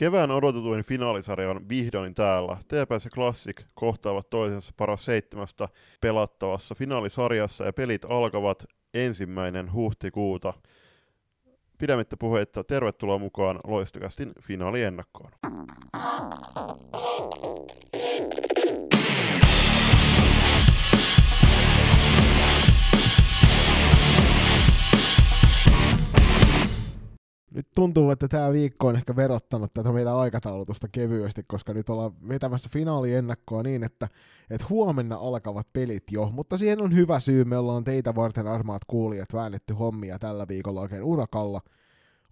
Kevään odotetuin finaalisarja on vihdoin täällä. TPS ja Classic kohtaavat toisensa paras seitsemästä pelattavassa finaalisarjassa ja pelit alkavat ensimmäinen huhtikuuta. Pidemmittä puheitta, tervetuloa mukaan Loistokästin finaaliennakkoon. Nyt tuntuu, että tämä viikko on ehkä verottanut tätä meidän aikataulutusta kevyesti, koska nyt ollaan vetämässä finaaliennakkoa niin, että, että huomenna alkavat pelit jo, mutta siihen on hyvä syy, me ollaan teitä varten armaat kuulijat väännetty hommia tällä viikolla oikein urakalla.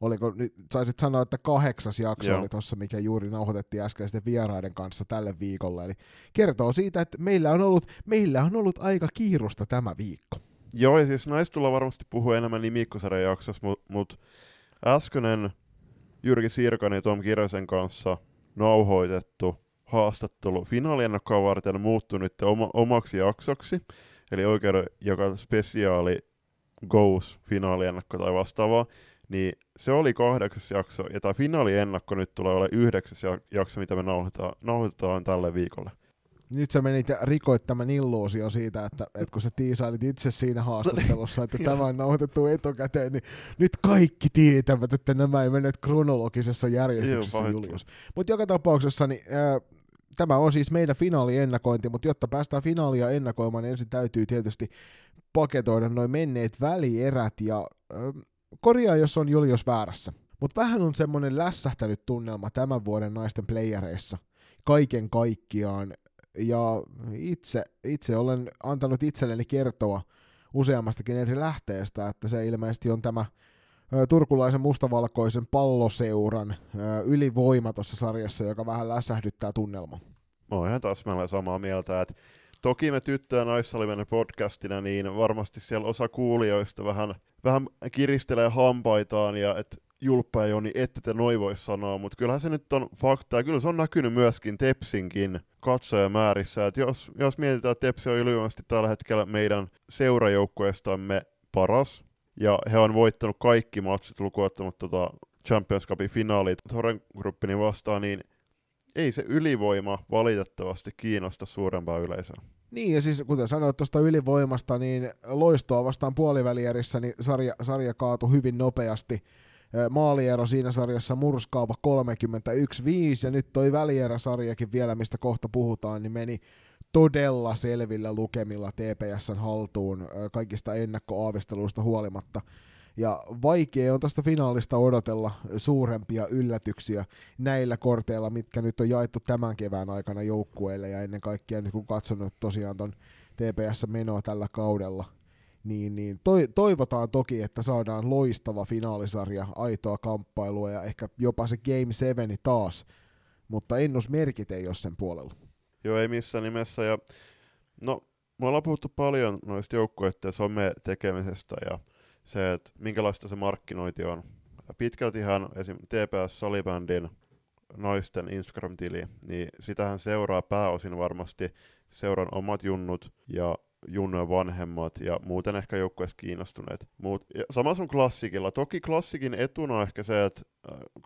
Oliko nyt, saisit sanoa, että kahdeksas jakso Joo. oli tuossa, mikä juuri nauhoitettiin äskeisten vieraiden kanssa tälle viikolle, eli kertoo siitä, että meillä on ollut, meillä on ollut aika kiirusta tämä viikko. Joo, ja siis näistä tullaan varmasti puhua enemmän nimikkosarjan jaksossa, mutta mut äskeinen Jyrki Sirkan ja Tom Kirjasen kanssa nauhoitettu haastattelu finaaliennakkoa varten muuttui nyt oma, omaksi jaksoksi, eli oikeuden joka spesiaali Goes finaaliennakko tai vastaavaa, niin se oli kahdeksas jakso, ja tämä finaaliennakko nyt tulee olemaan yhdeksäs jakso, mitä me nauhoitetaan, nauhoitetaan tälle viikolle. Nyt sä menit ja rikoit tämän illuusion siitä, että, että kun sä tiisailit itse siinä haastattelussa, että tämä on nauhoitettu etukäteen, niin nyt kaikki tietävät, että nämä ei menneet kronologisessa järjestyksessä, Joo, Julius. Mutta joka tapauksessa, niin, ää, tämä on siis meidän finaaliennakointi, mutta jotta päästään finaalia ennakoimaan, niin ensin täytyy tietysti paketoida noin menneet välierät ja ää, korjaa, jos on Julius väärässä. Mutta vähän on semmoinen lässähtänyt tunnelma tämän vuoden naisten playereissa kaiken kaikkiaan ja itse, itse olen antanut itselleni kertoa useammastakin eri lähteestä, että se ilmeisesti on tämä turkulaisen mustavalkoisen palloseuran ylivoima tuossa sarjassa, joka vähän lässähdyttää tunnelma. Mä oon ihan täsmälleen samaa mieltä, että toki me tyttö- ja naissalivenen podcastina, niin varmasti siellä osa kuulijoista vähän, vähän kiristelee hampaitaan ja että julppa ja Joni, ette te noin voi sanoa, mutta kyllähän se nyt on fakta, ja kyllä se on näkynyt myöskin Tepsinkin katsojamäärissä, että jos, jos mietitään, että Tepsi on ylivoimaisesti tällä hetkellä meidän seurajoukkueestamme paras, ja he on voittanut kaikki matsit lukuottamatta tota Champions Cupin finaalit Thoren Gruppinin vastaan, niin ei se ylivoima valitettavasti kiinnosta suurempaa yleisöä. Niin, ja siis kuten sanoit tuosta ylivoimasta, niin loistoa vastaan puolivälierissä, niin sarja, sarja kaatui hyvin nopeasti maaliero siinä sarjassa murskaava 31-5, ja nyt toi välieräsarjakin vielä, mistä kohta puhutaan, niin meni todella selvillä lukemilla TPSn haltuun kaikista ennakkoaavisteluista huolimatta. Ja vaikea on tästä finaalista odotella suurempia yllätyksiä näillä korteilla, mitkä nyt on jaettu tämän kevään aikana joukkueille ja ennen kaikkea nyt kun katsonut tosiaan ton TPS-menoa tällä kaudella – niin, niin toi, toivotaan toki, että saadaan loistava finaalisarja, aitoa kamppailua ja ehkä jopa se Game 7 taas, mutta ennusmerkit ei ole sen puolella. Joo, ei missään nimessä. Ja, no, me ollaan puhuttu paljon noista joukkueiden some-tekemisestä ja se, että minkälaista se markkinointi on. Pitkältihän esim. TPS Salibandin naisten Instagram-tili, niin sitähän seuraa pääosin varmasti seuran omat junnut ja junnojen vanhemmat ja muuten ehkä joukkueessa kiinnostuneet. Mut, ja sama on klassikilla. Toki klassikin etuna on ehkä se, että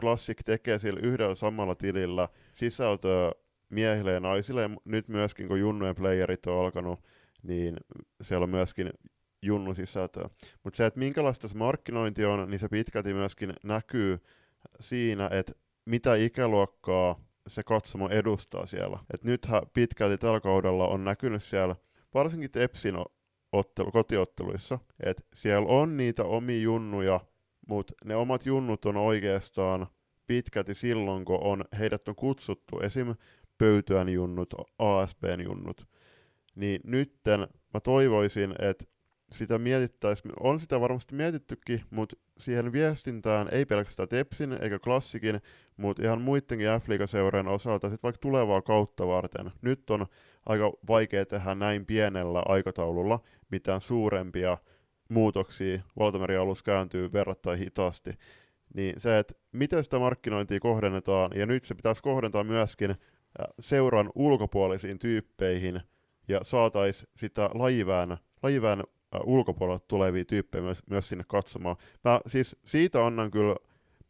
klassik äh, tekee sillä yhdellä samalla tilillä sisältöä miehille ja naisille. Nyt myöskin kun junnojen playerit on alkanut, niin siellä on myöskin junnu sisältöä. Mutta se, että minkälaista se markkinointi on, niin se pitkälti myöskin näkyy siinä, että mitä ikäluokkaa se katsomo edustaa siellä. Et nythän pitkälti tällä kaudella on näkynyt siellä varsinkin Tepsin ottelu, kotiotteluissa, että siellä on niitä omia junnuja, mutta ne omat junnut on oikeastaan pitkälti silloin, kun on, heidät on kutsuttu, esim. pöytyän junnut, ASBn junnut, niin nytten mä toivoisin, että sitä mietittäisiin, on sitä varmasti mietittykin, mutta siihen viestintään ei pelkästään Tepsin eikä Klassikin, mutta ihan muidenkin f osalta sit vaikka tulevaa kautta varten. Nyt on aika vaikea tehdä näin pienellä aikataululla mitään suurempia muutoksia. Valtamerialus kääntyy verrattain hitaasti. Niin se, että miten sitä markkinointia kohdennetaan, ja nyt se pitäisi kohdentaa myöskin äh, seuran ulkopuolisiin tyyppeihin, ja saataisiin sitä lajivään, lajivään äh, ulkopuolelta tulevia tyyppejä myös, myös sinne katsomaan. Mä siis siitä annan kyllä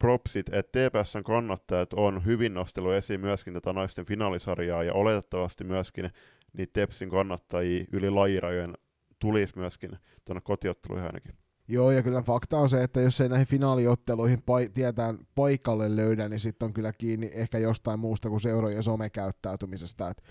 propsit, että TPSn kannattajat on hyvin nostellut esiin myöskin tätä naisten finaalisarjaa ja oletettavasti myöskin niitä Tepsin kannattajia yli lajirajojen tulisi myöskin tuonne kotiotteluihin ainakin. Joo, ja kyllä fakta on se, että jos ei näihin finaaliotteluihin pai- tietään paikalle löydä, niin sitten on kyllä kiinni ehkä jostain muusta kuin seurojen somekäyttäytymisestä. Et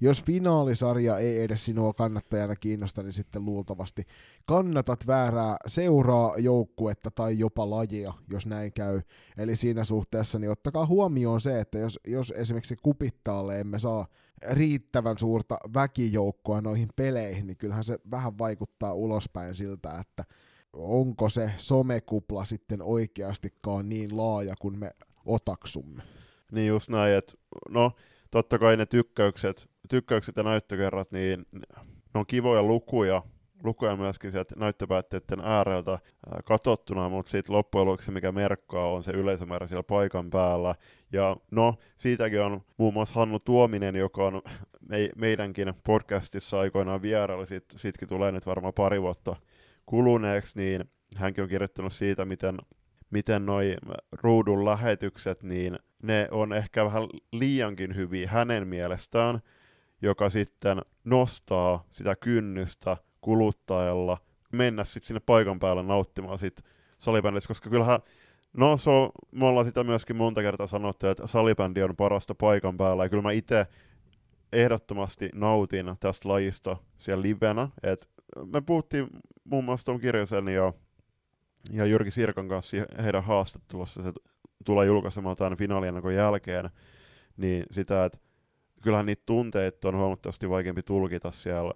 jos finaalisarja ei edes sinua kannattajana kiinnosta, niin sitten luultavasti kannatat väärää seuraa, joukkuetta tai jopa lajia, jos näin käy. Eli siinä suhteessa niin ottakaa huomioon se, että jos, jos esimerkiksi kupittaalle emme saa riittävän suurta väkijoukkoa noihin peleihin, niin kyllähän se vähän vaikuttaa ulospäin siltä, että onko se somekupla sitten oikeastikaan niin laaja kuin me otaksumme. Niin just näin, että no totta kai ne tykkäykset, tykkäykset ja näyttökerrat, niin ne on kivoja lukuja, lukuja myöskin sieltä näyttöpäätteiden ääreltä katsottuna, mutta sitten loppujen lopuksi mikä merkkaa on se yleisömäärä siellä paikan päällä. Ja no, siitäkin on muun muassa Hannu Tuominen, joka on me, meidänkin podcastissa aikoinaan vierailla, siitä, siitäkin tulee nyt varmaan pari vuotta kuluneeksi, niin hänkin on kirjoittanut siitä, miten, miten noi ruudun lähetykset, niin ne on ehkä vähän liiankin hyviä hänen mielestään, joka sitten nostaa sitä kynnystä kuluttajalla mennä sitten sinne paikan päälle nauttimaan sit salibändistä, koska kyllähän No se on, me ollaan sitä myöskin monta kertaa sanottu, että salibändi on parasta paikan päällä, ja kyllä mä itse ehdottomasti nautin tästä lajista siellä livenä, et me puhuttiin muun muassa Tom Kirjosen ja, ja Jyrki Sirkan kanssa heidän haastattelussa, se tulee julkaisemaan tämän finaalien jälkeen, niin sitä, että kyllähän niitä tunteita on huomattavasti vaikeampi tulkita siellä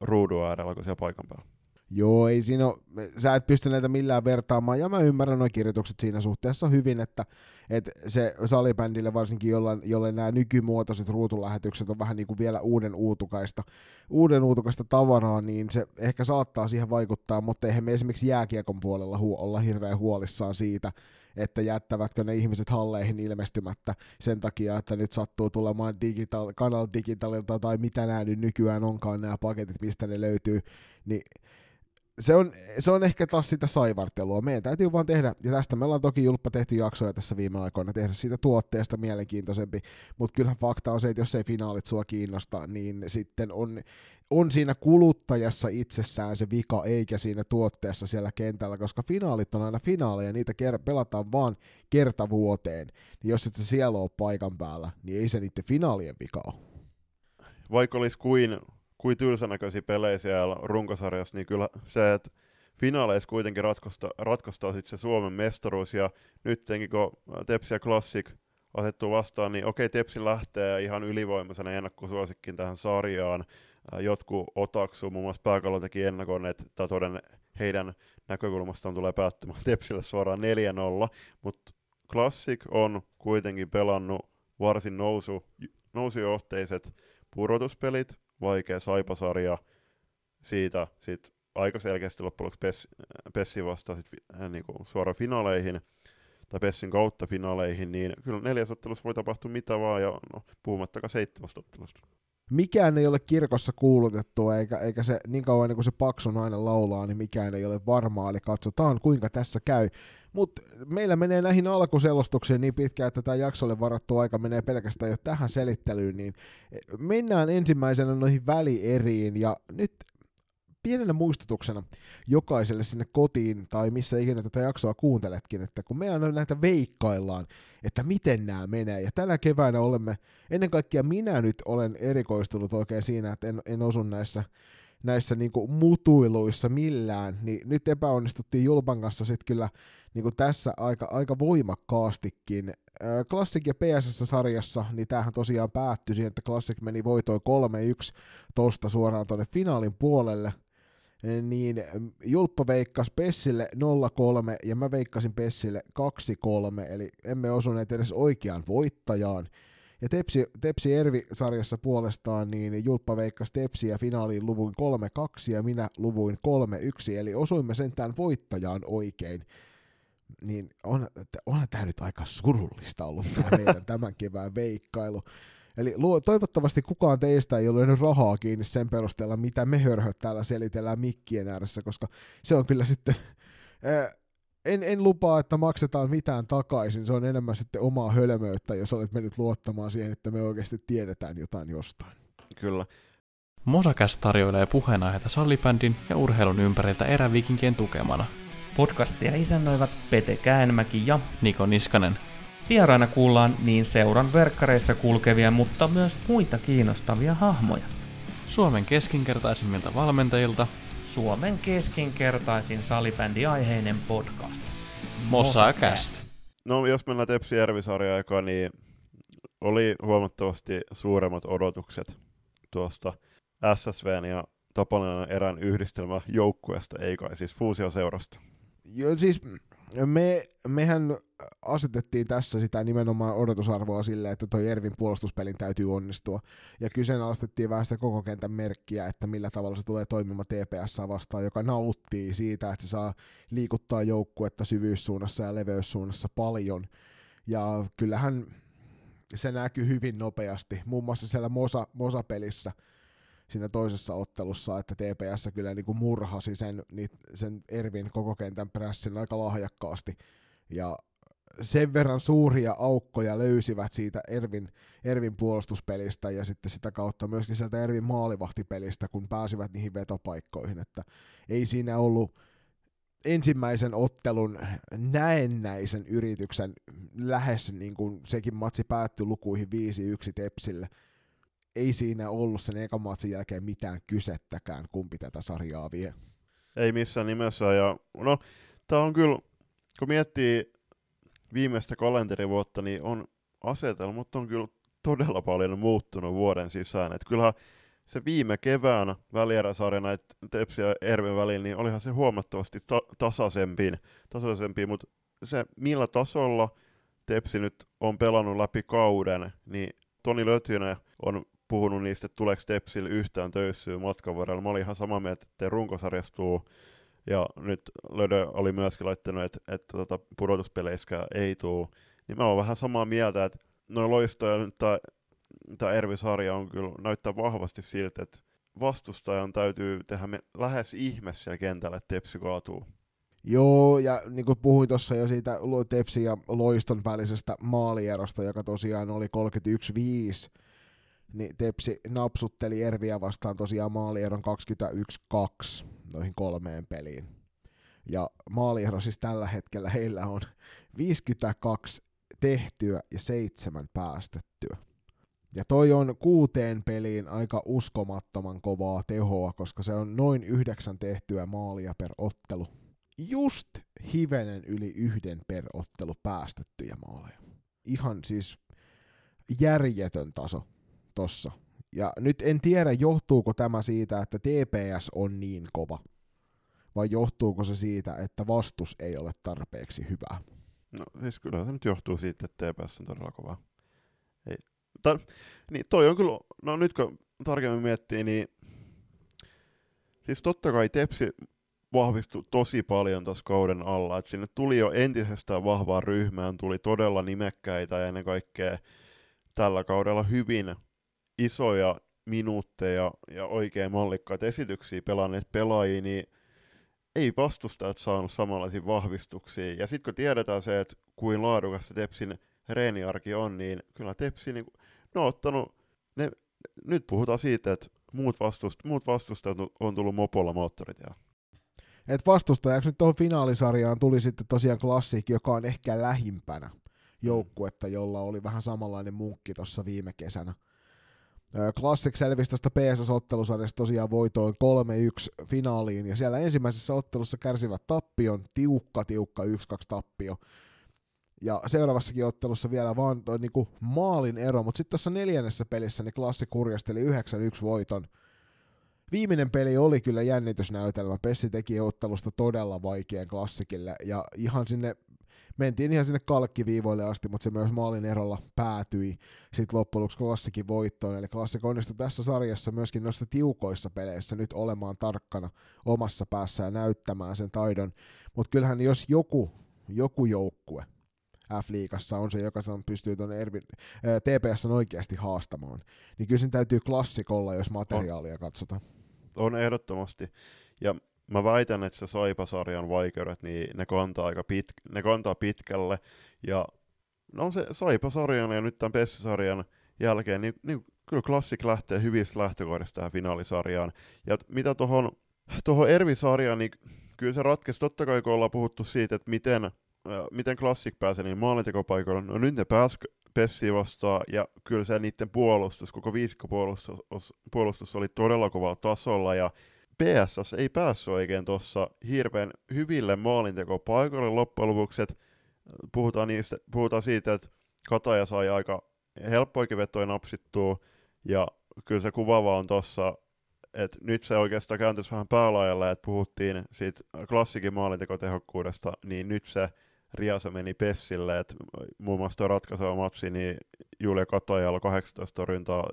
ruudun äärellä kuin siellä paikan päällä. Joo, ei siinä ole, sä et pysty näitä millään vertaamaan, ja mä ymmärrän nuo kirjoitukset siinä suhteessa hyvin, että, että se salibändille varsinkin, jolle, jolle nämä nykymuotoiset ruutulähetykset on vähän niin kuin vielä uuden uutukaista, uuden uutukaista tavaraa, niin se ehkä saattaa siihen vaikuttaa, mutta eihän me esimerkiksi jääkiekon puolella hu- olla hirveän huolissaan siitä, että jättävätkö ne ihmiset halleihin ilmestymättä sen takia, että nyt sattuu tulemaan digital, Kanal Digitalilta tai mitä nämä nyt nykyään onkaan nämä paketit, mistä ne löytyy, niin se on, se on ehkä taas sitä saivartelua. Meidän täytyy vaan tehdä, ja tästä me ollaan toki Julppa tehty jaksoja tässä viime aikoina, tehdä siitä tuotteesta mielenkiintoisempi, mutta kyllähän fakta on se, että jos ei finaalit sua kiinnosta, niin sitten on, on siinä kuluttajassa itsessään se vika, eikä siinä tuotteessa siellä kentällä, koska finaalit on aina finaaleja, niitä ker- pelataan vaan kerta vuoteen, niin jos et se siellä ole paikan päällä, niin ei se niiden finaalien vika ole. Vaikka olisi kuin kuin tylsänäköisiä pelejä siellä runkosarjassa, niin kyllä se, että finaaleissa kuitenkin ratkosta, ratkostaa sitten se Suomen mestaruus, ja nyt kun Tepsi ja Classic asettuu vastaan, niin okei, Tepsi lähtee ihan ylivoimaisena ennakkosuosikkin tähän sarjaan. Jotkut otaksuu, muun muassa pääkallo teki ennakon, että toden heidän näkökulmastaan tulee päättymään Tepsille suoraan 4-0, mutta Classic on kuitenkin pelannut varsin nousu, nousujohteiset pudotuspelit, vaikea saipasarja, siitä sit aika selkeästi loppujen lopuksi Pess, Pessi vastaa sit, äh, niinku suoraan finaaleihin, tai Pessin kautta finaaleihin, niin kyllä neljäsottelussa voi tapahtua mitä vaan, ja no, puhumattakaan seitsemästottelusta. Mikään ei ole kirkossa kuulutettua, eikä, eikä se niin kauan niin kuin se paksu nainen laulaa, niin mikään ei ole varmaa, eli katsotaan kuinka tässä käy. Mutta meillä menee näihin alkuselostuksiin niin pitkään, että tämä jaksolle varattu aika menee pelkästään jo tähän selittelyyn, niin mennään ensimmäisenä noihin välieriin, ja nyt pienenä muistutuksena jokaiselle sinne kotiin tai missä ikinä tätä jaksoa kuunteletkin, että kun me aina näitä veikkaillaan, että miten nämä menee, ja tänä keväänä olemme, ennen kaikkea minä nyt olen erikoistunut oikein siinä, että en, en osu näissä näissä niinku mutuiluissa millään, niin nyt epäonnistuttiin Julpan kanssa sitten kyllä niinku tässä aika, aika voimakkaastikin. Classic ja PSS-sarjassa, niin tämähän tosiaan päättyi siihen, että Classic meni voitoin 3-1 tosta suoraan tuonne finaalin puolelle, niin Julppa veikkasi Pessille 0-3 ja mä veikkasin Pessille 2-3, eli emme osuneet edes oikeaan voittajaan. Ja Tepsi, Tepsi Ervi-sarjassa puolestaan, niin Julppa veikkasi Tepsiä finaaliin luvuin 3-2 ja minä luvuin 3-1, eli osuimme sentään voittajaan oikein. Niin on, onhan tämä nyt aika surullista ollut tämä meidän tämän kevään veikkailu. Eli toivottavasti kukaan teistä ei ole rahaa kiinni sen perusteella, mitä me hörhöt täällä selitellään mikkien ääressä, koska se on kyllä sitten... en, en lupaa, että maksetaan mitään takaisin. Se on enemmän sitten omaa hölmöyttä, jos olet mennyt luottamaan siihen, että me oikeasti tiedetään jotain jostain. Kyllä. Mosakäs tarjoilee puheenaiheita sallibändin ja urheilun ympäriltä erävikinkien tukemana. Podcastia isännöivät Pete Käänmäki ja Niko Niskanen. vieraina kuullaan niin seuran verkkareissa kulkevia, mutta myös muita kiinnostavia hahmoja. Suomen keskinkertaisimmilta valmentajilta Suomen keskinkertaisin salibändiaiheinen podcast. Mosakäst. No jos mennään Tepsi Järvisarja niin oli huomattavasti suuremmat odotukset tuosta SSVn ja Tapanainen erän yhdistelmä joukkueesta, ei kai siis fuusioseurasta. Joo, siis me, mehän asetettiin tässä sitä nimenomaan odotusarvoa sille, että toi Ervin puolustuspelin täytyy onnistua. Ja kyseenalaistettiin vähän sitä koko kentän merkkiä, että millä tavalla se tulee toimimaan TPS vastaan, joka nauttii siitä, että se saa liikuttaa joukkuetta syvyyssuunnassa ja leveyssuunnassa paljon. Ja kyllähän se näkyy hyvin nopeasti, muun muassa siellä Mosa, Mosa-pelissä siinä toisessa ottelussa, että TPS kyllä niin kuin murhasi sen, sen Ervin koko kentän prässin aika lahjakkaasti. Ja sen verran suuria aukkoja löysivät siitä Ervin, Ervin puolustuspelistä ja sitten sitä kautta myöskin sieltä Ervin maalivahtipelistä, kun pääsivät niihin vetopaikkoihin, että ei siinä ollut ensimmäisen ottelun näennäisen yrityksen lähes niin kuin sekin matsi päättyi lukuihin 5-1 Tepsille. Ei siinä ollut sen ekan matsin jälkeen mitään kysettäkään, kumpi tätä sarjaa vie. Ei missään nimessä, ja no, tää on kyllä, kun miettii viimeistä kalenterivuotta, niin on asetelmat on kyllä todella paljon muuttunut vuoden sisään. Et kyllähän se viime keväänä välieräsarja näitä Tepsi ja Ervin välillä, niin olihan se huomattavasti ta- tasaisempi, tasaisempi, mutta se millä tasolla Tepsi nyt on pelannut läpi kauden, niin Toni Lötynen on puhunut niistä, että tuleeko Tepsille yhtään töyssyä matkan varrella. Mä olin ihan samaa mieltä, että runkosarjastuu ja nyt Lödö oli myöskin laittanut, että, että tota, pudotuspeleissä ei tule. Niin mä oon vähän samaa mieltä, että noin loistoja nyt tämä, tämä Ervi-sarja on kyllä, näyttää vahvasti siltä, että vastustajan täytyy tehdä me, lähes ihme siellä kentällä, että Tepsi kaatuu. Joo, ja niin kuin puhuin tuossa jo siitä Tepsi ja Loiston välisestä maalierosta, joka tosiaan oli 31-5, niin Tepsi napsutteli Erviä vastaan tosiaan maalieron 21-2 noihin kolmeen peliin. Ja maaliero siis tällä hetkellä heillä on 52 tehtyä ja seitsemän päästettyä. Ja toi on kuuteen peliin aika uskomattoman kovaa tehoa, koska se on noin yhdeksän tehtyä maalia per ottelu. Just hivenen yli yhden per ottelu päästettyjä maaleja. Ihan siis järjetön taso tossa. Ja nyt en tiedä, johtuuko tämä siitä, että TPS on niin kova, vai johtuuko se siitä, että vastus ei ole tarpeeksi hyvä. No siis kyllä se nyt johtuu siitä, että TPS on todella kova. Ei. Ta- niin toi on kyllä, no nyt kun tarkemmin miettii, niin siis totta kai Tepsi vahvistui tosi paljon tuossa kauden alla, että sinne tuli jo entisestään vahvaa ryhmään, tuli todella nimekkäitä ja ennen kaikkea tällä kaudella hyvin isoja minuutteja ja oikein mallikkaita esityksiä pelanneet pelaajia, niin ei vastustajat saanut samanlaisia vahvistuksia. Ja sitten kun tiedetään se, että kuin laadukas se Tepsin reeniarki on, niin kyllä Tepsi niin, ne on ottanut, ne, nyt puhutaan siitä, että muut, vastust, muut vastustajat on tullut mopolla moottoritiellä. Et vastustajaksi nyt tuohon finaalisarjaan tuli sitten tosiaan Classic, joka on ehkä lähimpänä joukkuetta, jolla oli vähän samanlainen munkki tuossa viime kesänä. Classic selvisi tästä PSS-ottelusarjasta tosiaan voitoin 3-1 finaaliin, ja siellä ensimmäisessä ottelussa kärsivät tappion, tiukka, tiukka 1-2 tappio. Ja seuraavassakin ottelussa vielä vaan toi niinku maalin ero, mutta sitten tässä neljännessä pelissä niin Classic hurjasteli 9-1 voiton. Viimeinen peli oli kyllä jännitysnäytelmä. Pessi teki ottelusta todella vaikean klassikille ja ihan sinne mentiin ihan sinne kalkkiviivoille asti, mutta se myös maalin erolla päätyi sitten loppujen lopuksi klassikin voittoon. Eli klassik onnistui tässä sarjassa myöskin noissa tiukoissa peleissä nyt olemaan tarkkana omassa päässä ja näyttämään sen taidon. Mutta kyllähän jos joku, joku joukkue F-liigassa on se, joka pystyy tuonne Ervin, ää, TPS oikeasti haastamaan, niin kyllä sen täytyy klassikolla, jos materiaalia on. katsotaan. On ehdottomasti. Ja mä väitän, että se Saipa-sarjan vaikeudet, niin ne kantaa, aika pit, ne kantaa pitkälle. Ja no se Saipa-sarjan ja nyt tämän Pessi-sarjan jälkeen, niin, niin kyllä Classic lähtee hyvistä lähtökohdista tähän finaalisarjaan. Ja mitä tuohon tohon Ervi-sarjaan, niin kyllä se ratkesi, totta kai kun ollaan puhuttu siitä, että miten, äh, miten Classic pääsee niin maalintekopaikoille, no nyt ne pääsi Pessiä vastaan, ja kyllä se niiden puolustus, koko viisikkopuolustus puolustus oli todella kovalla tasolla, ja PSS ei päässyt oikein tuossa hirveän hyville maalintekopaikoille loppujen lopuksi, että puhutaan, niistä, puhutaan siitä, että Kataja sai aika helppoikin vetoja napsittua, ja kyllä se kuvaava on tuossa, että nyt se oikeastaan kääntyisi vähän päälaajalle, että puhuttiin siitä klassikin maalintekotehokkuudesta, niin nyt se Riasa meni Pessille, että muun muassa tuo ratkaiseva matsi, niin Julia Katajalla 18 torjuntaa,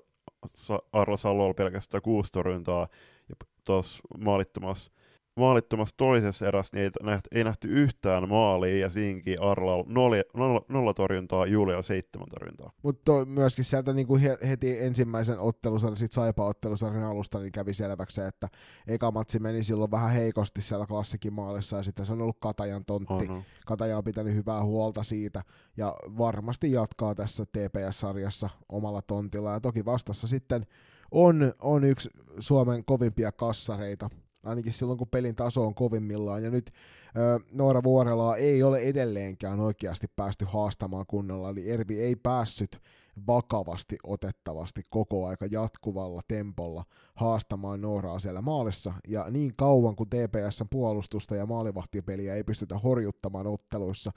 Arla Salolla pelkästään 6 torjuntaa, ja tuossa maalittomassa maalittomassa toisessa erässä niin ei, nähty, ei nähty yhtään maalia, ja siinkin Arla nolla, nolla, nolla torjuntaa, Julia seitsemän torjuntaa. Mutta myöskin sieltä niinku heti ensimmäisen ottelusarjan, sit Saipa-ottelusarjan alusta, niin kävi selväksi että eka matsi meni silloin vähän heikosti siellä klassikin maalissa, ja sitten se on ollut Katajan tontti. Oh no. Kataja on pitänyt hyvää huolta siitä, ja varmasti jatkaa tässä TPS-sarjassa omalla tontilla, ja toki vastassa sitten on, on yksi Suomen kovimpia kassareita, ainakin silloin kun pelin taso on kovimmillaan. Ja nyt ö, Noora Vuorelaa ei ole edelleenkään oikeasti päästy haastamaan kunnolla, eli Ervi ei päässyt vakavasti otettavasti koko aika jatkuvalla tempolla haastamaan Nooraa siellä maalissa, ja niin kauan kuin TPSn puolustusta ja maalivahtipeliä ei pystytä horjuttamaan otteluissa,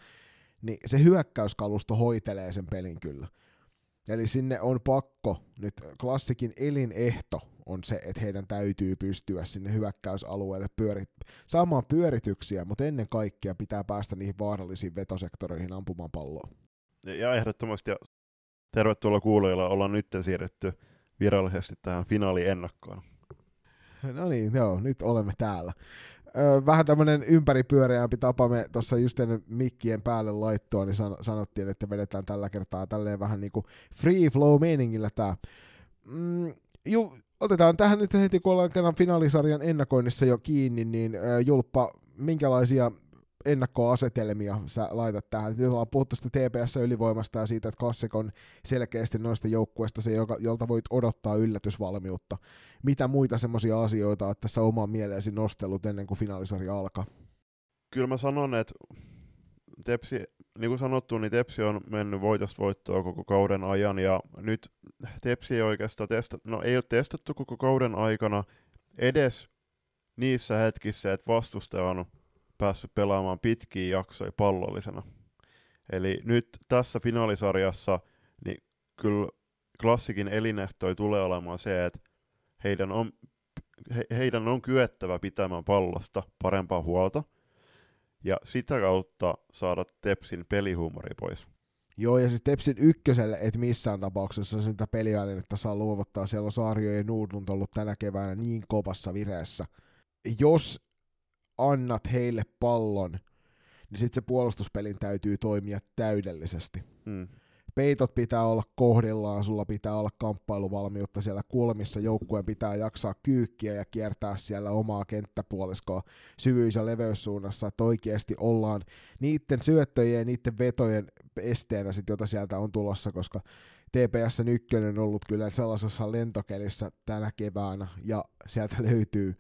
niin se hyökkäyskalusto hoitelee sen pelin kyllä. Eli sinne on pakko, nyt klassikin elinehto on se, että heidän täytyy pystyä sinne hyökkäysalueelle pyörit, saamaan pyörityksiä, mutta ennen kaikkea pitää päästä niihin vaarallisiin vetosektoreihin ampumaan palloa. Ja ehdottomasti, ja tervetuloa kuulijoilla, ollaan nyt siirretty virallisesti tähän finaaliennakkoon. No niin, joo, nyt olemme täällä. Vähän tämmöinen ympäripyöreämpi tapa me tuossa just ennen mikkien päälle laittoa, niin san- sanottiin, että vedetään tällä kertaa tälleen vähän niinku free flow meiningillä tää. Mm, ju, otetaan tähän nyt heti, kun ollaan kerran finaalisarjan ennakoinnissa jo kiinni, niin äh, Julppa, minkälaisia ennakkoasetelmia sä laitat tähän? Nyt ollaan puhuttu sitä TPS-ylivoimasta ja siitä, että Klassik on selkeästi noista joukkueista se, jolta voit odottaa yllätysvalmiutta. Mitä muita semmoisia asioita olet tässä oman mieleesi nostellut ennen kuin finaalisarja alkaa? Kyllä mä sanon, että Tepsi, niin kuin sanottu, niin Tepsi on mennyt voitosta voittoa koko kauden ajan, ja nyt Tepsi ei oikeastaan testa, no ei ole testattu koko kauden aikana edes niissä hetkissä, että vastustaja on päässyt pelaamaan pitkiä jaksoja pallollisena. Eli nyt tässä finaalisarjassa, niin kyllä klassikin elinehtoi tulee olemaan se, että heidän on, he, heidän on kyettävä pitämään pallosta parempaa huolta, ja sitä kautta saada Tepsin pelihuumori pois. Joo, ja siis Tepsin ykköselle et missään tapauksessa sitä että saa luovuttaa. Siellä on Saario ja ollut tänä keväänä niin kovassa vireessä. Jos annat heille pallon, niin sitten se puolustuspelin täytyy toimia täydellisesti. Hmm peitot pitää olla kohdillaan, sulla pitää olla kamppailuvalmiutta siellä kulmissa, joukkueen pitää jaksaa kyykkiä ja kiertää siellä omaa kenttäpuoliskoa syvyys- ja leveyssuunnassa, että oikeasti ollaan niiden syöttöjen ja niiden vetojen esteenä, sit, jota sieltä on tulossa, koska TPS ykkönen on ollut kyllä sellaisessa lentokelissä tänä keväänä, ja sieltä löytyy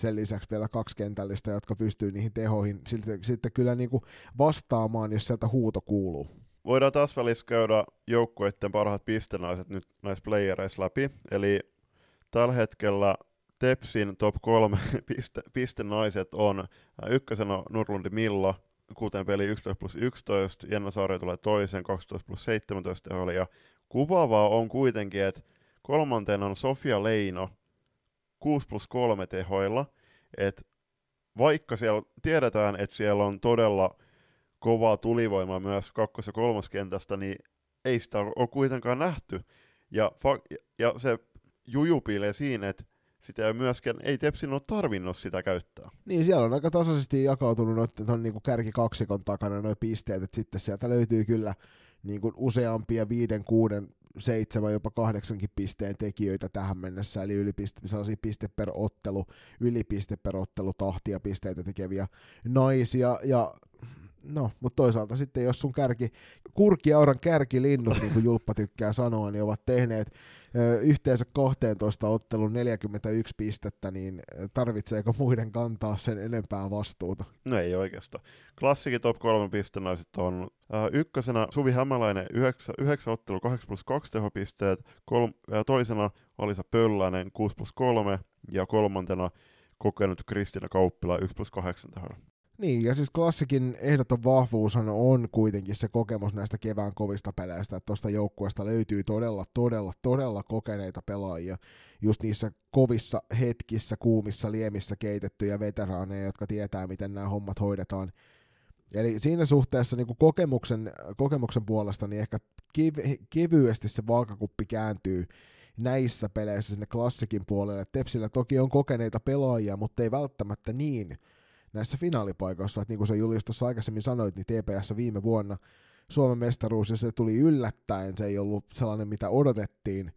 sen lisäksi vielä kaksi kentällistä, jotka pystyy niihin tehoihin sitten, sitten kyllä niin kuin vastaamaan, jos sieltä huuto kuuluu voidaan taas välissä käydä joukkueiden parhaat pistenaiset nyt näissä playereissa läpi. Eli tällä hetkellä Tepsin top 3 piste, pistenaiset on ykkösenä Nurlundi Milla, kuten peli 11 plus 11, Jenna Saari tulee toisen 12 plus 17 tehoilla, ja kuvaavaa on kuitenkin, että kolmantena on Sofia Leino 6 plus 3 tehoilla, että vaikka siellä tiedetään, että siellä on todella kovaa tulivoimaa myös kakkos- ja kolmoskentästä, niin ei sitä ole kuitenkaan nähty. Ja, fa- ja se juju piilee siinä, että sitä ei myöskään, ei Tepsin ole tarvinnut sitä käyttää. Niin, siellä on aika tasaisesti jakautunut noiden niin kärki kaksikon takana noin pisteet, että sitten sieltä löytyy kyllä niin kuin useampia viiden, kuuden seitsemän, jopa kahdeksankin pisteen tekijöitä tähän mennessä, eli ylipiste, sellaisia piste per ottelu, ylipiste per ottelu tahtia pisteitä tekeviä naisia, ja no, mutta toisaalta sitten jos sun kärki, kurkiauran kärkilinnut, niin kuin Julppa tykkää sanoa, niin ovat tehneet ö, yhteensä 12 ottelun 41 pistettä, niin tarvitseeko muiden kantaa sen enempää vastuuta? No ei oikeastaan. Klassikin top 3 pistenaiset on äh, ykkösenä Suvi Hämäläinen 9, 9 ottelu 8 plus 2 tehopisteet, kol, äh, toisena Alisa Pöllänen 6 plus 3 ja kolmantena kokenut Kristina Kauppila 1 plus 8 tehoilla. Niin, ja siis klassikin ehdoton vahvuushan on kuitenkin se kokemus näistä kevään kovista peleistä, että tuosta joukkueesta löytyy todella, todella, todella kokeneita pelaajia, just niissä kovissa hetkissä, kuumissa liemissä keitettyjä veteraaneja, jotka tietää, miten nämä hommat hoidetaan. Eli siinä suhteessa niin kokemuksen, kokemuksen puolesta niin ehkä kevyesti se vaakakuppi kääntyy näissä peleissä sinne klassikin puolelle. Tepsillä toki on kokeneita pelaajia, mutta ei välttämättä niin näissä finaalipaikoissa, että niin kuin sä Julius tuossa aikaisemmin sanoit, niin TPS viime vuonna Suomen mestaruus, ja se tuli yllättäen, se ei ollut sellainen, mitä odotettiin,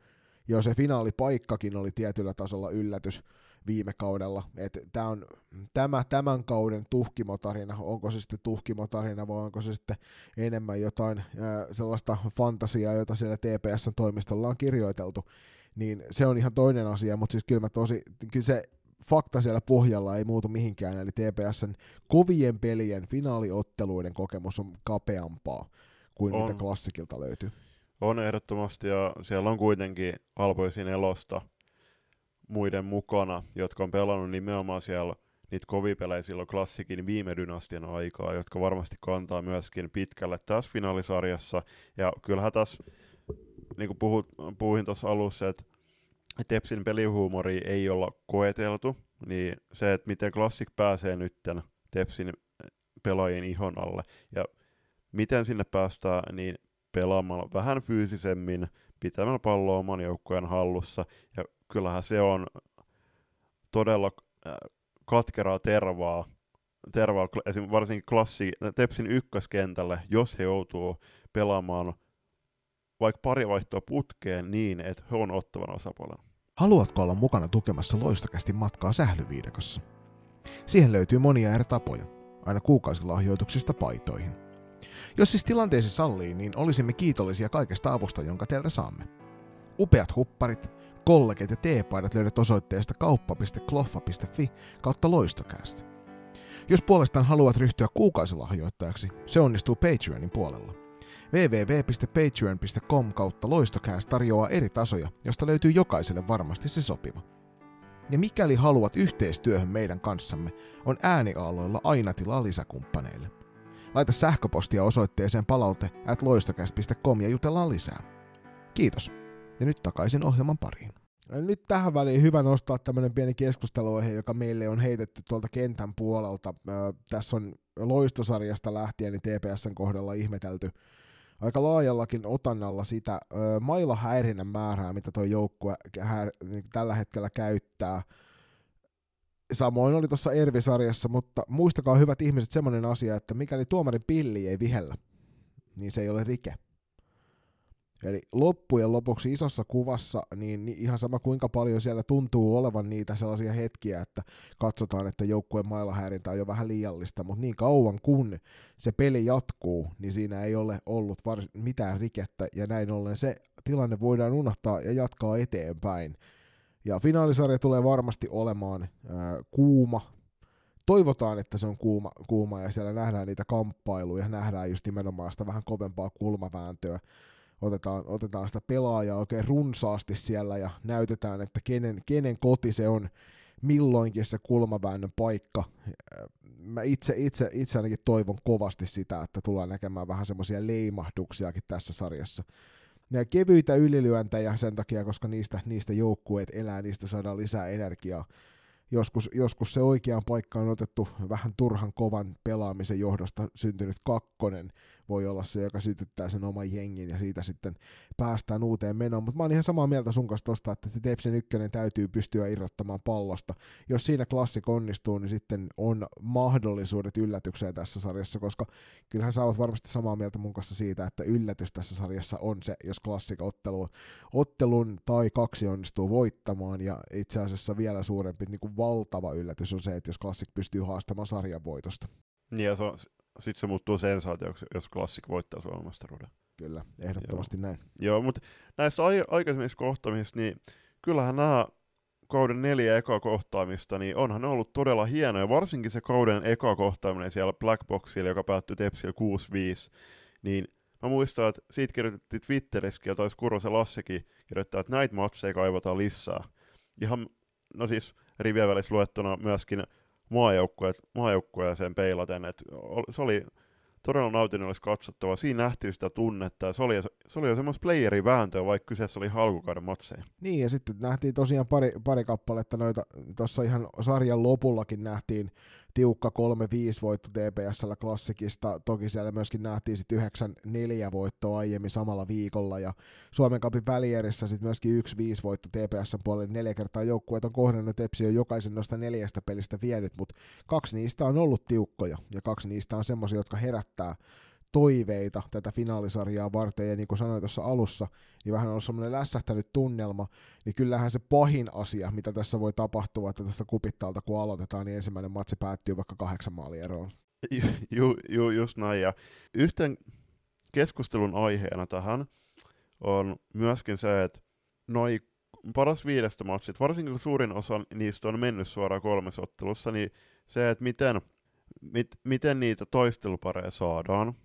jo se finaalipaikkakin oli tietyllä tasolla yllätys viime kaudella. Et tää on tämä tämän kauden tuhkimotarina, onko se sitten tuhkimotarina vai onko se sitten enemmän jotain ää, sellaista fantasiaa, jota siellä TPSn toimistolla on kirjoiteltu, niin se on ihan toinen asia, mutta siis kyllä mä tosi, kyllä se fakta siellä pohjalla ei muutu mihinkään, eli TPSn kovien pelien finaaliotteluiden kokemus on kapeampaa kuin On. mitä klassikilta löytyy. On ehdottomasti, ja siellä on kuitenkin Alpoisin elosta muiden mukana, jotka on pelannut nimenomaan siellä niitä kovipelejä silloin klassikin viime dynastian aikaa, jotka varmasti kantaa myöskin pitkälle tässä finaalisarjassa. Ja kyllähän tässä, niin kuin puhut, puhuin tuossa alussa, että Tepsin pelihuumori ei olla koeteltu, niin se, että miten Classic pääsee nytten Tepsin pelaajien ihon alle, ja miten sinne päästään, niin pelaamalla vähän fyysisemmin, pitämällä palloa oman joukkueen hallussa, ja kyllähän se on todella äh, katkeraa tervaa, tervaa varsinkin klassi, Tepsin ykköskentälle, jos he joutuu pelaamaan vaikka pari vaihtoa putkeen niin, että he on ottavan osapuolen. Haluatko olla mukana tukemassa loistokästi matkaa sählyviidakossa? Siihen löytyy monia eri tapoja, aina kuukausilahjoituksista paitoihin. Jos siis tilanteesi sallii, niin olisimme kiitollisia kaikesta avusta, jonka teiltä saamme. Upeat hupparit, kollegit ja teepaidat löydät osoitteesta kauppa.kloffa.fi kautta loistokäästä. Jos puolestaan haluat ryhtyä kuukausilahjoittajaksi, se onnistuu Patreonin puolella. www.patreon.com kautta loistokääst tarjoaa eri tasoja, josta löytyy jokaiselle varmasti se sopiva. Ja mikäli haluat yhteistyöhön meidän kanssamme, on ääniaaloilla aina tilaa lisäkumppaneille. Laita sähköpostia osoitteeseen palaute at loistokäst.com ja jutellaan lisää. Kiitos. Ja nyt takaisin ohjelman pariin. Nyt tähän väliin hyvä nostaa tämmöinen pieni keskusteluaihe, joka meille on heitetty tuolta kentän puolelta. Tässä on loistosarjasta lähtien niin TPSn kohdalla ihmetelty aika laajallakin otannalla sitä ö, mailla häirinnän määrää, mitä tuo joukkue häir, niin tällä hetkellä käyttää. Samoin oli tuossa Ervi-sarjassa, mutta muistakaa hyvät ihmiset semmoinen asia, että mikäli tuomarin pilli ei vihellä, niin se ei ole rike. Eli loppujen lopuksi isossa kuvassa, niin, niin ihan sama kuinka paljon siellä tuntuu olevan niitä sellaisia hetkiä, että katsotaan, että joukkueen mailahäirintä on jo vähän liiallista, mutta niin kauan kun se peli jatkuu, niin siinä ei ole ollut vars- mitään rikettä, ja näin ollen se tilanne voidaan unohtaa ja jatkaa eteenpäin. Ja finaalisarja tulee varmasti olemaan ää, kuuma. Toivotaan, että se on kuuma, kuuma ja siellä nähdään niitä kamppailuja, nähdään just nimenomaan sitä vähän kovempaa kulmavääntöä otetaan, otetaan sitä pelaajaa oikein runsaasti siellä ja näytetään, että kenen, kenen koti se on milloinkin se kulmaväännön paikka. Mä itse, itse, itse ainakin toivon kovasti sitä, että tullaan näkemään vähän semmoisia leimahduksiakin tässä sarjassa. Ne kevyitä ylilyöntejä sen takia, koska niistä, niistä joukkueet elää, niistä saadaan lisää energiaa. Joskus, joskus se oikeaan paikkaan otettu vähän turhan kovan pelaamisen johdosta syntynyt kakkonen voi olla se, joka sytyttää sen oman jengin ja siitä sitten päästään uuteen menoon. Mutta mä oon ihan samaa mieltä sun kanssa tosta, että Tepsin ykkönen täytyy pystyä irrottamaan pallosta. Jos siinä klassik onnistuu, niin sitten on mahdollisuudet yllätykseen tässä sarjassa, koska kyllähän sä oot varmasti samaa mieltä mun kanssa siitä, että yllätys tässä sarjassa on se, jos klassik ottelu, ottelun tai kaksi onnistuu voittamaan, ja itse asiassa vielä suurempi niin kuin valtava yllätys on se, että jos klassik pystyy haastamaan sarjan voitosta. Niin ja se on, sitten se muuttuu sensaatioksi, jos klassik voittaa Suomen mestaruuden. Kyllä, ehdottomasti Joo. näin. Joo, mutta näistä ai- aikaisemmista kohtaamista, niin kyllähän nämä kauden neljä eka kohtaamista, niin onhan ne ollut todella hienoja, varsinkin se kauden eka kohtaaminen siellä Black Boxilla, joka päättyi Tepsillä 6-5, niin mä muistan, että siitä kirjoitettiin Twitterissäkin, ja taisi Kurosen Lassekin kirjoittaa, että näitä matseja kaivataan lisää. Ihan, no siis rivien välissä luettuna myöskin maajoukkueeseen peilaten, että se oli todella nautinnollista katsottavaa. Siinä nähtiin sitä tunnetta, se oli, se oli jo semmoista playerin vääntöä, vaikka kyseessä oli halkukauden matseja. Niin, ja sitten nähtiin tosiaan pari, pari kappaletta noita, tuossa ihan sarjan lopullakin nähtiin tiukka 3-5 voitto TPSllä klassikista, toki siellä myöskin nähtiin sitten 9-4 voittoa aiemmin samalla viikolla, ja Suomen kapin välierissä sitten myöskin 1-5 voitto TPSn puolelle, neljä kertaa joukkueet on kohdannut, Tepsi on jokaisen noista neljästä pelistä vienyt, mutta kaksi niistä on ollut tiukkoja, ja kaksi niistä on semmoisia, jotka herättää toiveita tätä finaalisarjaa varten, ja niin kuin sanoin tuossa alussa, niin vähän on semmoinen lässähtänyt tunnelma, niin kyllähän se pahin asia, mitä tässä voi tapahtua, että tästä kupittaalta kun aloitetaan, niin ensimmäinen matsi päättyy vaikka kahdeksan maalieroon. Ju, ju, ju, just näin, ja yhten keskustelun aiheena tähän on myöskin se, että noi paras viidestä matsit, varsinkin kun suurin osa niistä on mennyt suoraan kolmessa ottelussa, niin se, että miten, mit, miten niitä taistelupareja saadaan,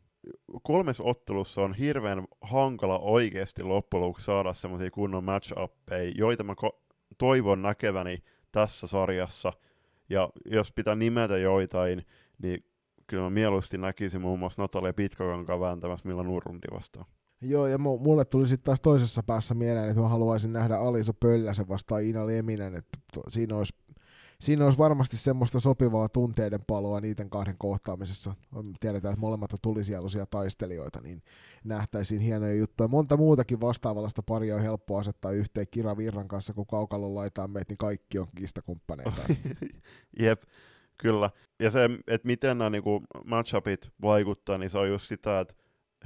kolmessa ottelussa on hirveän hankala oikeasti loppujen lopuksi saada semmoisia kunnon match joita mä ko- toivon näkeväni tässä sarjassa. Ja jos pitää nimetä joitain, niin kyllä mä mieluusti näkisin muun muassa Natalia Pitkäkankaan vääntämässä Milla Nurlundi vastaan. Joo, ja mulle tuli sitten taas toisessa päässä mieleen, että mä haluaisin nähdä Alisa Pölläsen vastaan Ina Leminen, että to, siinä olisi siinä olisi varmasti semmoista sopivaa tunteiden paloa niiden kahden kohtaamisessa. Tiedetään, että molemmat on tulisieluisia taistelijoita, niin nähtäisiin hienoja juttuja. Monta muutakin vastaavallista paria on helppo asettaa yhteen Kira Virran kanssa, kun kaukalon laitaan meitä, niin kaikki on kistakumppaneita. Jep, kyllä. Ja se, että miten nämä niinku matchupit vaikuttaa, niin se on just sitä, että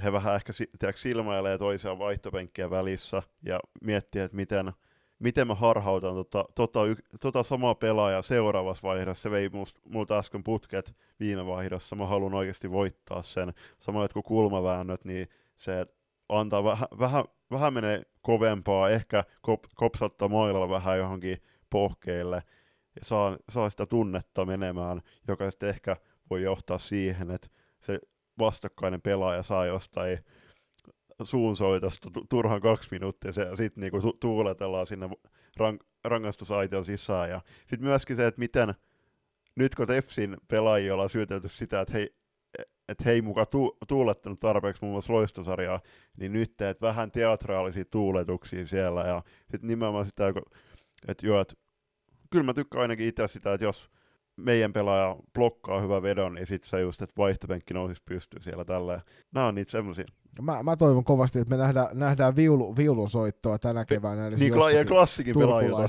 he vähän ehkä tiedätkö, silmäilee toisiaan vaihtopenkkiä välissä ja miettii, että miten – miten mä harhautan tota, tota, tota samaa pelaajaa seuraavassa vaihdossa. Se vei multa äsken putket viime vaihdossa. Mä haluan oikeasti voittaa sen. Samoin kuin kulmaväännöt, niin se antaa vähän, vähän, vähän menee kovempaa, ehkä kop, kopsattaa mailalla vähän johonkin pohkeille ja saa, saa sitä tunnetta menemään, joka sitten ehkä voi johtaa siihen, että se vastakkainen pelaaja saa jostain suunsoitosta turhan kaksi minuuttia ja sitten niinku tu- tuuletellaan sinne rank- rangaistusaition sisään. Ja sitten myöskin se, että miten nyt kun Tefsin pelaajia ollaan syytelty sitä, että hei, että hei muka tu- tuulettanut tarpeeksi muun muassa loistosarjaa, niin nyt teet vähän teatraalisia tuuletuksia siellä ja sitten nimenomaan sitä, että joo, että kyllä mä tykkään ainakin itse sitä, että jos meidän pelaaja blokkaa hyvä vedon, niin sitten se just, että vaihtopenkki nousisi pystyy siellä tällä. Nämä on niitä semmoisia Mä, mä toivon kovasti, että me nähdään, nähdään viulu, viulun soittoa tänä keväänä. Eli niin, ja klassikin pelaajilta.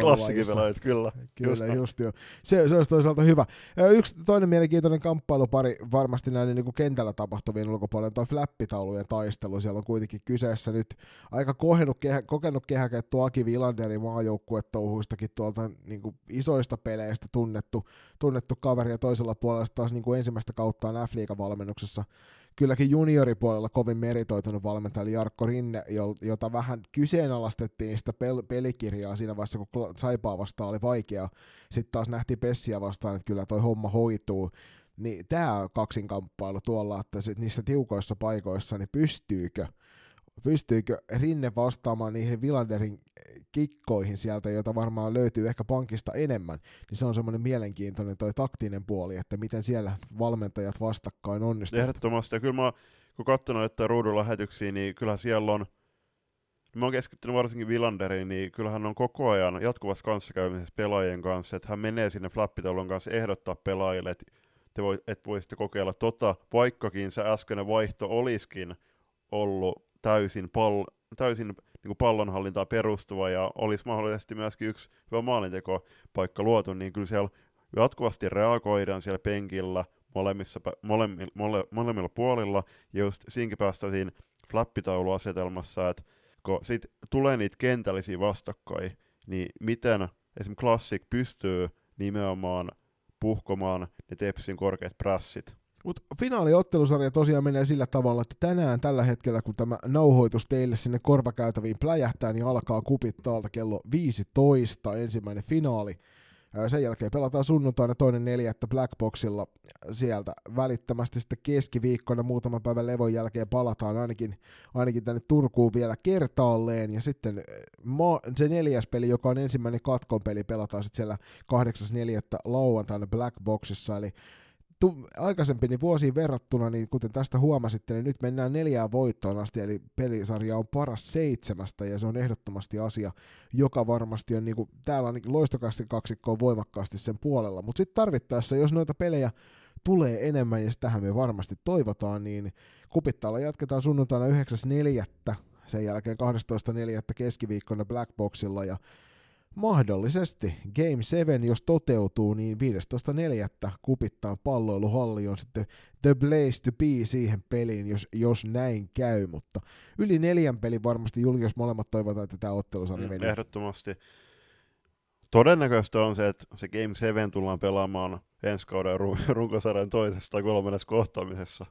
Klassikin pelaajat, kyllä. Kyllä, just, just jo. Se, se olisi toisaalta hyvä. Yksi toinen mielenkiintoinen kamppailupari varmasti näiden niin kuin kentällä tapahtuvien ulkopuolella on flappitaulujen taistelu. Siellä on kuitenkin kyseessä nyt aika kokenut, kehä, kokenut kehäkettu Aki Vilanderin maajoukkuetouhuistakin tuolta niin kuin isoista peleistä tunnettu, tunnettu kaveri ja toisella puolella taas niin kuin ensimmäistä kauttaan F-liiga-valmennuksessa kylläkin junioripuolella kovin meritoitunut valmentaja oli Jarkko Rinne, jota vähän kyseenalaistettiin sitä pel- pelikirjaa siinä vaiheessa, kun Saipaa vastaan oli vaikea. Sitten taas nähtiin Pessiä vastaan, että kyllä toi homma hoituu. Niin tämä kaksinkamppailu tuolla, että sit niissä tiukoissa paikoissa, niin pystyykö pystyykö Rinne vastaamaan niihin Vilanderin kikkoihin sieltä, joita varmaan löytyy ehkä pankista enemmän, niin se on semmoinen mielenkiintoinen toi taktinen puoli, että miten siellä valmentajat vastakkain onnistuvat. Ehdottomasti, ja kyllä mä kun katsonut, että ruudun lähetyksiä, niin kyllä siellä on, mä oon keskittynyt varsinkin Villanderiin, niin kyllähän on koko ajan jatkuvassa kanssakäymisessä pelaajien kanssa, että hän menee sinne flappitaulun kanssa ehdottaa pelaajille, että te voi, et voisitte kokeilla tota, vaikkakin se äskeinen vaihto olisikin ollut täysin, pall, täysin niin kuin pallonhallintaa perustuva ja olisi mahdollisesti myöskin yksi hyvä maalintekopaikka luotu, niin kyllä siellä jatkuvasti reagoidaan siellä penkillä molemmissa, molemmilla, mole, molemmilla puolilla, ja just siinkin päästäisiin flappitauluasetelmassa, että kun sit tulee niitä kentällisiä vastakkain, niin miten esimerkiksi Classic pystyy nimenomaan puhkomaan ne Tepsin korkeat prassit. Mutta finaaliottelusarja tosiaan menee sillä tavalla, että tänään tällä hetkellä, kun tämä nauhoitus teille sinne korvakäytäviin pläjähtää, niin alkaa kupit täältä kello 15, ensimmäinen finaali. Sen jälkeen pelataan sunnuntaina toinen neljättä Blackboxilla. Sieltä välittömästi sitten keskiviikkona muutaman päivän levon jälkeen palataan ainakin, ainakin tänne Turkuun vielä kertaalleen. Ja sitten se neljäs peli, joka on ensimmäinen katkon peli, pelataan sitten siellä 8.4. lauantaina Blackboxissa. Eli tu- aikaisempi niin vuosiin verrattuna, niin kuten tästä huomasitte, niin nyt mennään neljään voittoon asti, eli pelisarja on paras seitsemästä, ja se on ehdottomasti asia, joka varmasti on, niin kuin, täällä on niin loistokasti kaksikko voimakkaasti sen puolella, mutta sitten tarvittaessa, jos noita pelejä tulee enemmän, ja sitähän me varmasti toivotaan, niin kupittaalla jatketaan sunnuntaina 9.4., sen jälkeen 12.4. keskiviikkona Blackboxilla, ja mahdollisesti Game 7, jos toteutuu, niin 15.4. kupittaa palloiluhalli on sitten the place to be siihen peliin, jos, jos näin käy, mutta yli neljän peli varmasti Juli, jos molemmat toivotaan, että tämä ottelusarja mm, Ehdottomasti. Todennäköistä on se, että se Game 7 tullaan pelaamaan ensi kauden runkosarjan toisessa tai kolmannessa kohtaamisessa.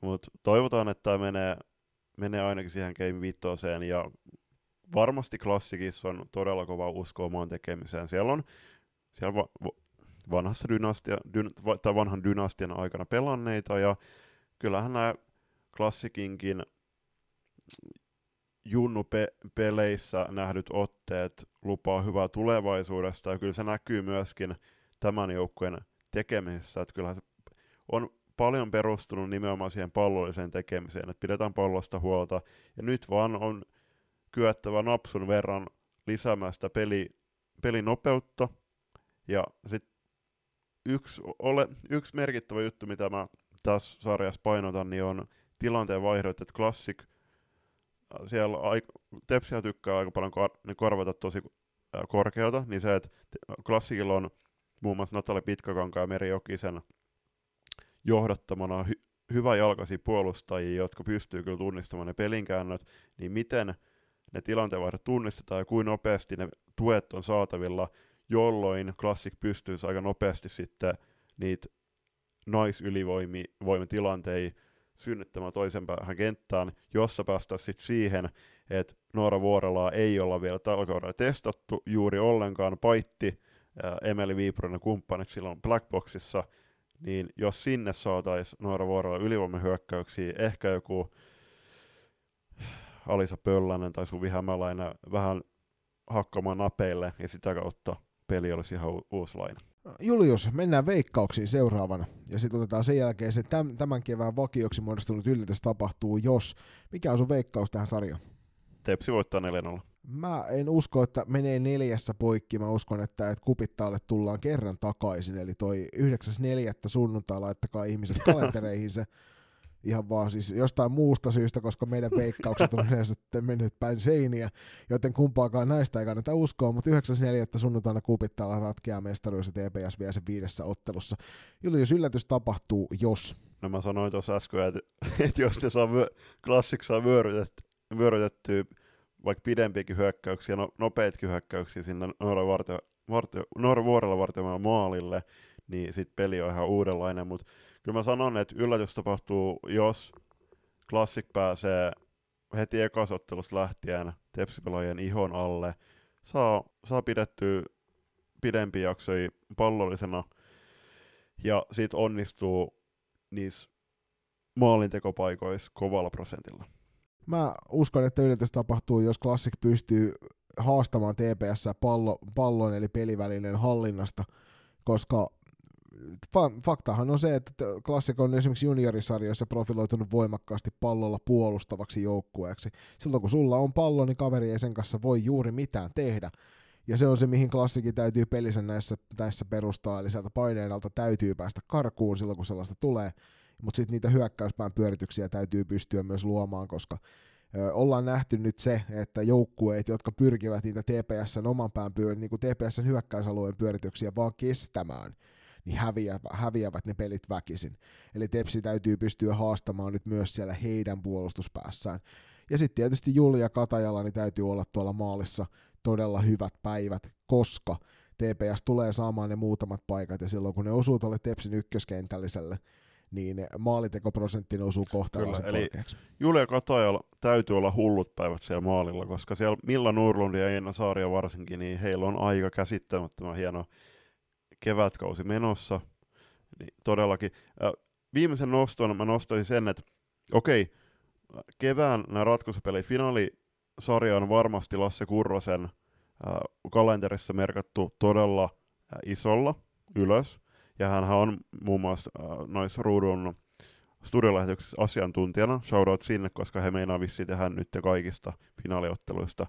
Mutta toivotaan, että tämä menee, menee ainakin siihen Game 5 ja varmasti klassikissa on todella kova usko omaan tekemiseen. Siellä on siellä va, va, vanhassa dynastia, dyn, tai vanhan dynastian aikana pelanneita, ja kyllähän nämä klassikinkin junnu-peleissä nähdyt otteet lupaa hyvää tulevaisuudesta, ja kyllä se näkyy myöskin tämän joukkueen tekemisessä, että kyllähän se on paljon perustunut nimenomaan siihen pallolliseen tekemiseen, että pidetään pallosta huolta, ja nyt vaan on kyettävä napsun verran lisäämään sitä peli, pelinopeutta. Ja sitten yksi, ole, yksi merkittävä juttu, mitä mä tässä sarjassa painotan, niin on tilanteen vaihdot, että Classic, äh, siellä Tepsiä tykkää aika paljon kor, niin korvata tosi äh, korkealta, niin se, että Classicilla on muun muassa Natali Pitkäkanka ja Meri Jokisen johdattamana hy, hyvä jalkaisia puolustajia, jotka pystyy kyllä tunnistamaan ne pelinkäännöt, niin miten ne tilanteenvaihdot tunnistetaan ja kuinka nopeasti ne tuet on saatavilla, jolloin Classic pystyisi aika nopeasti sitten niitä naisylivoimatilanteita synnyttämään toisen päähän kenttään, jossa päästään sitten siihen, että Noora Vuorelaa ei olla vielä tällä kaudella testattu juuri ollenkaan, paitti Emeli Viipurin kumppaniksi silloin Blackboxissa, niin jos sinne saataisiin Noora Vuorella ylivoimahyökkäyksiä, ehkä joku Alisa Pöllänen tai Suvi Hämäläinen vähän hakkamaan napeille ja sitä kautta peli olisi ihan u- uuslainen. Julius, mennään veikkauksiin seuraavana. Ja sitten otetaan sen jälkeen se täm, tämän kevään vakioksi muodostunut yllätys tapahtuu, jos. Mikä on sun veikkaus tähän sarjaan? Tepsi voittaa 4-0. Mä en usko, että menee neljässä poikki. Mä uskon, että, että kupittaalle tullaan kerran takaisin. Eli toi 9.4. sunnuntai laittakaa ihmiset kalentereihin se ihan vaan siis jostain muusta syystä, koska meidän veikkaukset on yleensä mennyt päin seiniä, joten kumpaakaan näistä ei kannata uskoa, mutta 9.4. sunnuntaina kupittaa ratkeaa mestaruus ja TPS vie sen viidessä ottelussa. Julius, yllätys tapahtuu, jos. No mä sanoin tuossa äsken, että, että jos ne saa klassik saa vyörytettyä, vyörytettyä vaikka pidempiäkin hyökkäyksiä, no, nopeitkin hyökkäyksiä sinne Noora, Varte, Varte, Noora Vuorella vartimaan maalille, niin sitten peli on ihan uudenlainen, mutta kyllä mä sanon, että yllätys tapahtuu, jos Classic pääsee heti ekasottelusta lähtien tepsipelaajien ihon alle, saa, saa pidettyä pidempi jaksoja pallollisena ja sit onnistuu niissä maalintekopaikoissa kovalla prosentilla. Mä uskon, että yllätys tapahtuu, jos Classic pystyy haastamaan TPS pallo, pallon eli pelivälinen hallinnasta, koska faktahan on se, että Classic on esimerkiksi juniorisarjoissa profiloitunut voimakkaasti pallolla puolustavaksi joukkueeksi. Silloin kun sulla on pallo, niin kaveri ei sen kanssa voi juuri mitään tehdä. Ja se on se, mihin klassikin täytyy pelissä näissä, näissä perustaa, eli sieltä paineen alta täytyy päästä karkuun silloin, kun sellaista tulee, mutta sitten niitä hyökkäyspään pyörityksiä täytyy pystyä myös luomaan, koska ollaan nähty nyt se, että joukkueet, jotka pyrkivät niitä TPSn oman pään pyör, niin kuin TPSn hyökkäysalueen pyörityksiä vaan kestämään, niin häviävät, häviävät ne pelit väkisin. Eli Tepsi täytyy pystyä haastamaan nyt myös siellä heidän puolustuspäässään. Ja sitten tietysti Julia Katajalla niin täytyy olla tuolla maalissa todella hyvät päivät, koska TPS tulee saamaan ne muutamat paikat, ja silloin kun ne osuu tuolle Tepsin ykköskentälliselle, niin maalitekoprosentti osuu kohtalaisen Kyllä, eli korkeaksi. Julia Katajalla täytyy olla hullut päivät siellä maalilla, koska siellä Milla Nurlund ja Eina Saaria varsinkin, niin heillä on aika käsittämättömän hieno kevätkausi menossa. Niin todellakin. Viimeisen noston mä nostaisin sen, että okei, kevään nämä ratkaisupelit finaalisarja on varmasti Lasse Kurrosen kalenterissa merkattu todella isolla ylös. Ja hän on muun muassa noissa ruudun studiolähetyksessä asiantuntijana. Shoutout sinne, koska he meinaa vissiin tehdä nyt kaikista finaaliotteluista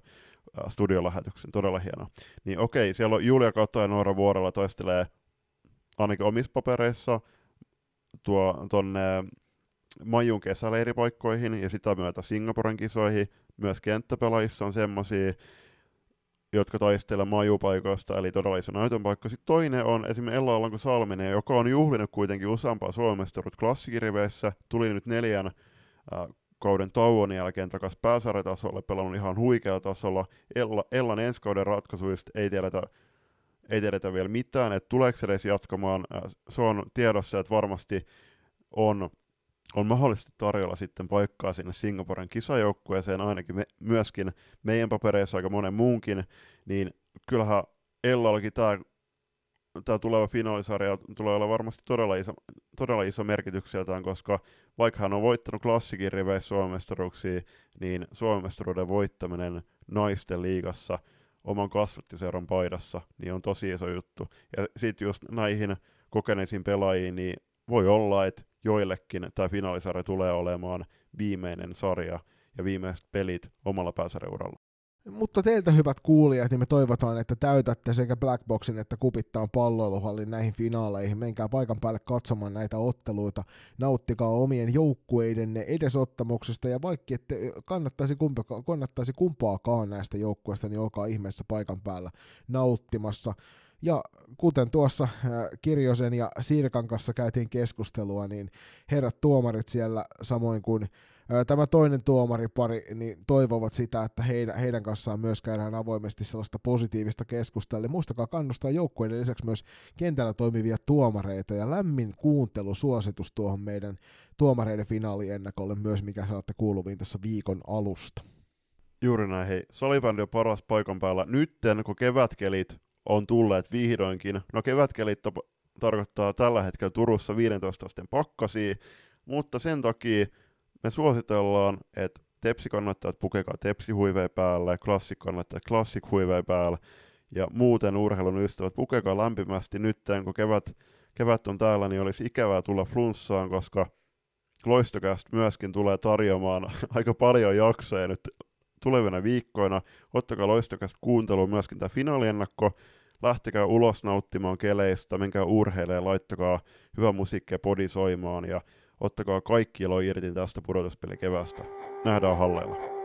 studiolähetyksen. Todella hieno. Niin okei, siellä on Julia Kato ja Noora Vuorella toistelee ainakin omissa papereissa tuo, tonne Majun kesäleiripaikkoihin ja sitä myötä Singaporen kisoihin. Myös kenttäpelaajissa on semmosia, jotka taistelevat majupaikoista, eli todella iso näytön paikka. Sitten toinen on esimerkiksi Ella Alanko Salminen, joka on juhlinut kuitenkin useampaa Suomestarut klassikiriveissä, tuli nyt neljän äh, kauden tauon jälkeen takaisin pääsarjatasolle, pelannut ihan huikealla tasolla. Ella, Ellan ensi kauden ratkaisuista ei tiedetä, ei tiedetä vielä mitään, että tuleeko edes jatkamaan. Äh, se on tiedossa, että varmasti on, on mahdollisesti tarjolla sitten paikkaa sinne Singaporen kisajoukkueeseen, ainakin me, myöskin meidän papereissa aika monen muunkin, niin kyllähän Ellallakin tämä tämä tuleva finaalisarja tulee olla varmasti todella iso, todella iso merkitykseltään, koska vaikka hän on voittanut klassikin riveissä suomestaruuksia, niin suomestaruuden voittaminen naisten liigassa oman kasvattiseuran paidassa, niin on tosi iso juttu. Ja sitten just näihin kokeneisiin pelaajiin, niin voi olla, että joillekin tämä finaalisarja tulee olemaan viimeinen sarja ja viimeiset pelit omalla pääsarjauralla. Mutta teiltä hyvät kuulijat, niin me toivotaan, että täytätte sekä Blackboxin että Kupittaan palloiluhallin näihin finaaleihin. Menkää paikan päälle katsomaan näitä otteluita. Nauttikaa omien joukkueidenne edesottamuksesta ja vaikka ette kannattaisi, kumpa, kannattaisi kumpaakaan näistä joukkueista, niin olkaa ihmeessä paikan päällä nauttimassa. Ja kuten tuossa Kirjosen ja Sirkan kanssa käytiin keskustelua, niin herrat tuomarit siellä samoin kuin tämä toinen tuomaripari niin toivovat sitä, että heidän, heidän kanssaan myös käydään avoimesti sellaista positiivista keskustelua. Eli muistakaa kannustaa joukkueiden lisäksi myös kentällä toimivia tuomareita ja lämmin kuuntelusuositus tuohon meidän tuomareiden finaaliennakolle myös, mikä saatte kuuluviin tässä viikon alusta. Juuri näin, hei. Salibändi on paras paikan päällä. Nytten, kun kevätkelit on tulleet vihdoinkin. No kevätkelit tarkoittaa tällä hetkellä Turussa 15 asteen pakkasia, mutta sen takia me suositellaan, että Tepsi kannattaa pukekaa Tepsi huiveen päälle, Klassik kannattaa Klassik huiveen päälle, ja muuten urheilun ystävät pukekaa lämpimästi nyt, kun kevät, kevät on täällä, niin olisi ikävää tulla flunssaan, koska Loistokäst myöskin tulee tarjoamaan aika paljon jaksoja nyt tulevina viikkoina. Ottakaa loistokästä kuunteluun myöskin tämä finaaliennakko. Lähtekää ulos nauttimaan keleistä, menkää urheilemaan, laittakaa hyvä musiikkia podisoimaan ja ottakaa kaikki ilo irti tästä pudotuspelikevästä. Nähdään halleilla.